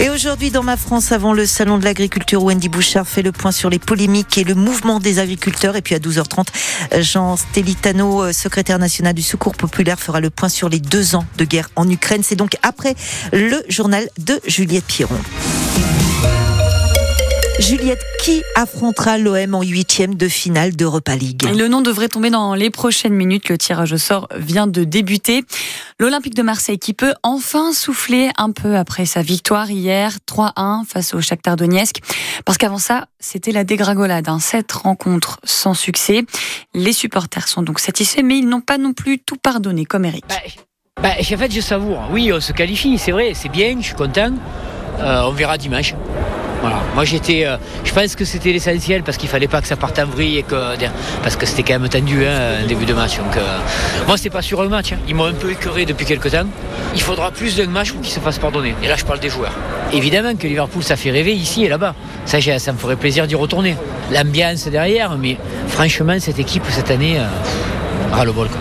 Et aujourd'hui, dans ma France, avant le salon de l'agriculture, Wendy Bouchard fait le point sur les polémiques et le mouvement des agriculteurs. Et puis à 12h30, Jean Stelitano, secrétaire national du Secours populaire, fera le point sur les deux ans de guerre en Ukraine. C'est donc après le journal de Juliette Piron. Juliette, qui affrontera l'OM en huitième de finale d'Europa League Le nom devrait tomber dans les prochaines minutes. Le tirage au sort vient de débuter. L'Olympique de Marseille qui peut enfin souffler un peu après sa victoire hier 3-1 face au Shakhtar Donetsk. Parce qu'avant ça, c'était la dégringolade. Hein. Cette rencontre sans succès. Les supporters sont donc satisfaits, mais ils n'ont pas non plus tout pardonné, comme Eric. Bah, bah, en fait, je savoure. Oui, on se qualifie, c'est vrai, c'est bien, je suis content. Euh, on verra dimanche. Moi j'étais, euh, je pense que c'était l'essentiel parce qu'il fallait pas que ça parte en vrille et que parce que c'était quand même tendu hein, un début de match. Donc euh, moi c'était pas sur le match. Hein. Ils m'ont un peu écœuré depuis quelques temps. Il faudra plus d'un match pour qu'ils se fassent pardonner. Et là je parle des joueurs. Évidemment que Liverpool ça fait rêver ici et là-bas. Ça, ça me ferait plaisir d'y retourner. L'ambiance derrière, mais franchement cette équipe cette année.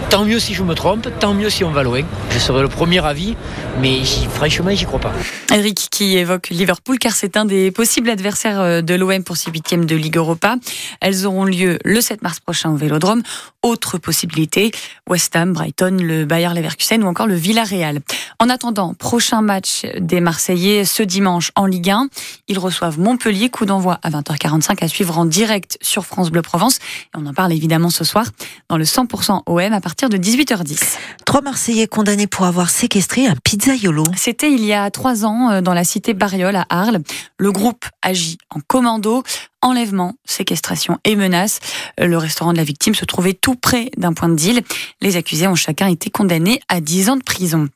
Tant mieux si je me trompe, tant mieux si on va loin. Je serai le premier avis, mais franchement, j'y crois pas. Eric qui évoque Liverpool car c'est un des possibles adversaires euh, de l'OM pour ses huitièmes de Ligue Europa. Elles auront lieu le 7 mars prochain au Vélodrome. Autre possibilité, West Ham, Brighton, le Bayer Leverkusen ou encore le Villarreal. En attendant, prochain match des Marseillais ce dimanche en Ligue 1. Ils reçoivent Montpellier, coup d'envoi à 20h45 à suivre en direct sur France Bleu Provence. Et on en parle évidemment ce soir dans le 100% OM à partir de 18h10. Trois Marseillais condamnés pour avoir séquestré un pizzaiolo. C'était il y a trois ans euh, dans la cité Bariol à Arles. Le groupe agit en commando enlèvement, séquestration et menaces. Le restaurant de la victime se trouvait tout près d'un point de deal. Les accusés ont chacun été condamnés à 10 ans de prison.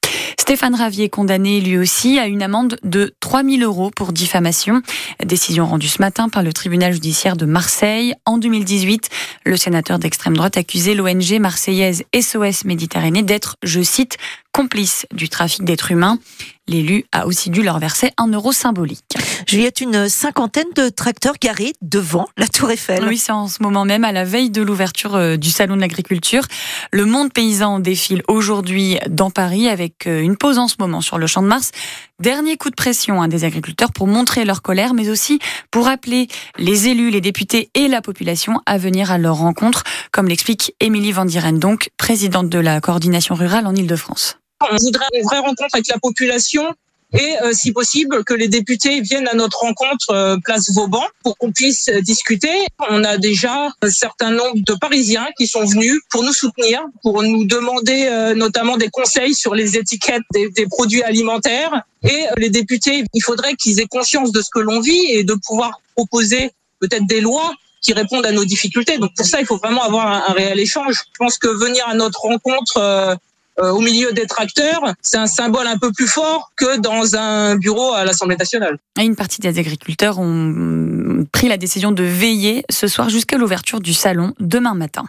Stéphane Ravier condamné lui aussi à une amende de 3000 euros pour diffamation. Décision rendue ce matin par le tribunal judiciaire de Marseille. En 2018, le sénateur d'extrême droite accusait l'ONG marseillaise SOS Méditerranée d'être, je cite, complice du trafic d'êtres humains. L'élu a aussi dû leur verser un euro symbolique. Juliette, une cinquantaine de tracteurs garés devant la Tour Eiffel. Oui, c'est en ce moment même, à la veille de l'ouverture euh, du Salon de l'Agriculture. Le monde paysan défile aujourd'hui dans Paris avec euh, une pause en ce moment sur le Champ de Mars. Dernier coup de pression hein, des agriculteurs pour montrer leur colère, mais aussi pour appeler les élus, les députés et la population à venir à leur rencontre, comme l'explique Émilie Vandiren, donc présidente de la coordination rurale en Ile-de-France. On voudrait une vraie rencontre avec la population et euh, si possible que les députés viennent à notre rencontre euh, place Vauban pour qu'on puisse discuter. On a déjà un certain nombre de Parisiens qui sont venus pour nous soutenir, pour nous demander euh, notamment des conseils sur les étiquettes des, des produits alimentaires. Et les députés, il faudrait qu'ils aient conscience de ce que l'on vit et de pouvoir proposer peut-être des lois qui répondent à nos difficultés. Donc pour ça, il faut vraiment avoir un, réel échange. Je pense que venir à notre rencontre au milieu des tracteurs, c'est un symbole un peu plus fort que dans un bureau à l'Assemblée nationale. Une partie des agriculteurs ont pris la décision de veiller ce soir jusqu'à l'ouverture du salon demain matin.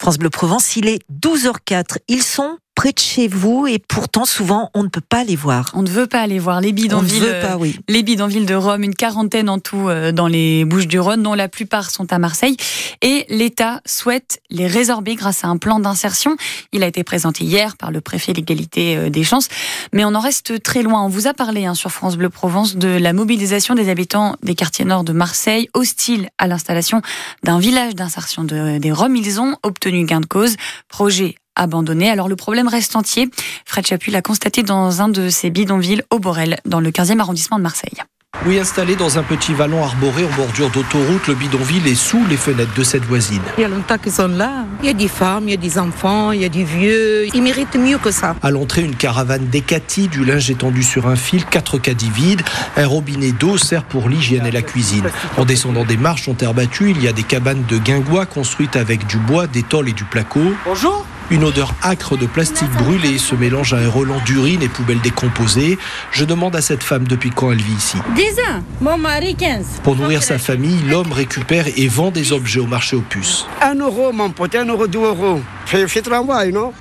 France Bleu Provence, il est 12h04. Ils sont près de chez vous et pourtant souvent on ne peut pas les voir. On ne veut pas aller voir les bidonvilles. On ne veut pas, oui. Les bidonvilles de Rome, une quarantaine en tout euh, dans les Bouches-du-Rhône, dont la plupart sont à Marseille. Et l'État souhaite les résorber grâce à un plan d'insertion. Il a été présenté hier par le préfet l'égalité euh, des chances, mais on en reste très loin. On vous a parlé hein, sur France Bleu Provence de la mobilisation des habitants des quartiers nord de Marseille, hostiles à l'installation d'un village d'insertion des Roms. Ils ont obtenu gain de cause. Projet abandonné. Alors le problème reste entier. Fred Chapuis l'a constaté dans un de ses bidonvilles au Borel, dans le 15e arrondissement de Marseille. Oui, installé dans un petit vallon arboré en bordure d'autoroute, le bidonville est sous les fenêtres de cette voisine. Il y a longtemps qu'ils sont là. Il y a des femmes, il y a des enfants, il y a des vieux. Ils méritent mieux que ça. À l'entrée, une caravane décatie, du linge étendu sur un fil, quatre caddies vides. Un robinet d'eau sert pour l'hygiène et la cuisine. En descendant des marches en terre battue, il y a des cabanes de guingois construites avec du bois, des tôles et du placo. Bonjour une odeur âcre de plastique brûlé se mélange à un relent d'urine et poubelles décomposées. Je demande à cette femme depuis quand elle vit ici. 10 ans, mon mari 15. Pour nourrir sa famille, l'homme récupère et vend des objets au marché aux puces. 1 euro, mon pote, 1 euro, 2 euros.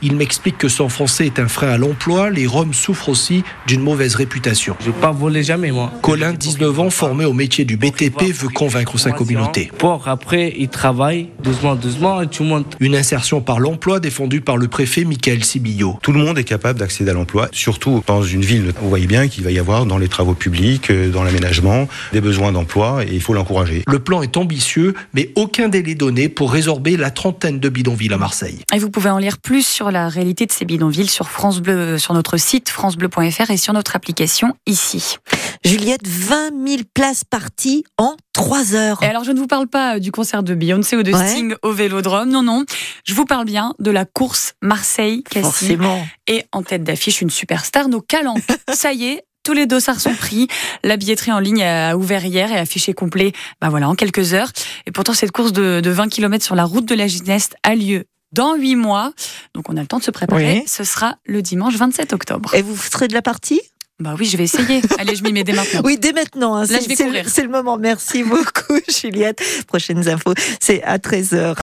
Il m'explique que son français est un frein à l'emploi. Les Roms souffrent aussi d'une mauvaise réputation. Je pas volé jamais, moi. Colin, 19 ans, formé au métier du BTP, veut convaincre sa communauté. Pour après, il travaille doucement, doucement et tu montes. Une insertion par l'emploi défendue par le préfet Michael Sibillo. Tout le monde est capable d'accéder à l'emploi, surtout dans une ville. Vous voyez bien qu'il va y avoir dans les travaux publics, euh, dans l'aménagement, des besoins d'emploi et il faut l'encourager. Le plan est ambitieux, mais aucun délai donné pour résorber la trentaine de bidonvilles à Marseille. Et vous pouvez en lire plus sur la réalité de ces bidonvilles sur France Bleu, sur notre site francebleu.fr et sur notre application ici. Juliette, 20 000 places parties en 3 heures. Et alors, je ne vous parle pas du concert de Beyoncé ou de Ouais. Sting au Vélodrome, non, non. Je vous parle bien de la course Marseille-Cassis. Forcément. Et en tête d'affiche, une superstar, nos calanques. Ça y est. Tous les dossards sont pris. La billetterie en ligne a ouvert hier et affiché complet bah voilà, en quelques heures. Et pourtant, cette course de, de 20 km sur la route de la Gineste a lieu dans 8 mois. Donc, on a le temps de se préparer. Oui. Ce sera le dimanche 27 octobre. Et vous serez de la partie? Bah oui, je vais essayer. Allez, je m'y mets dès maintenant. Oui, dès maintenant. hein. Là, C'est- je vais c'est- courir. C'est le moment. Merci beaucoup, Juliette. Prochaines infos, c'est à 13h.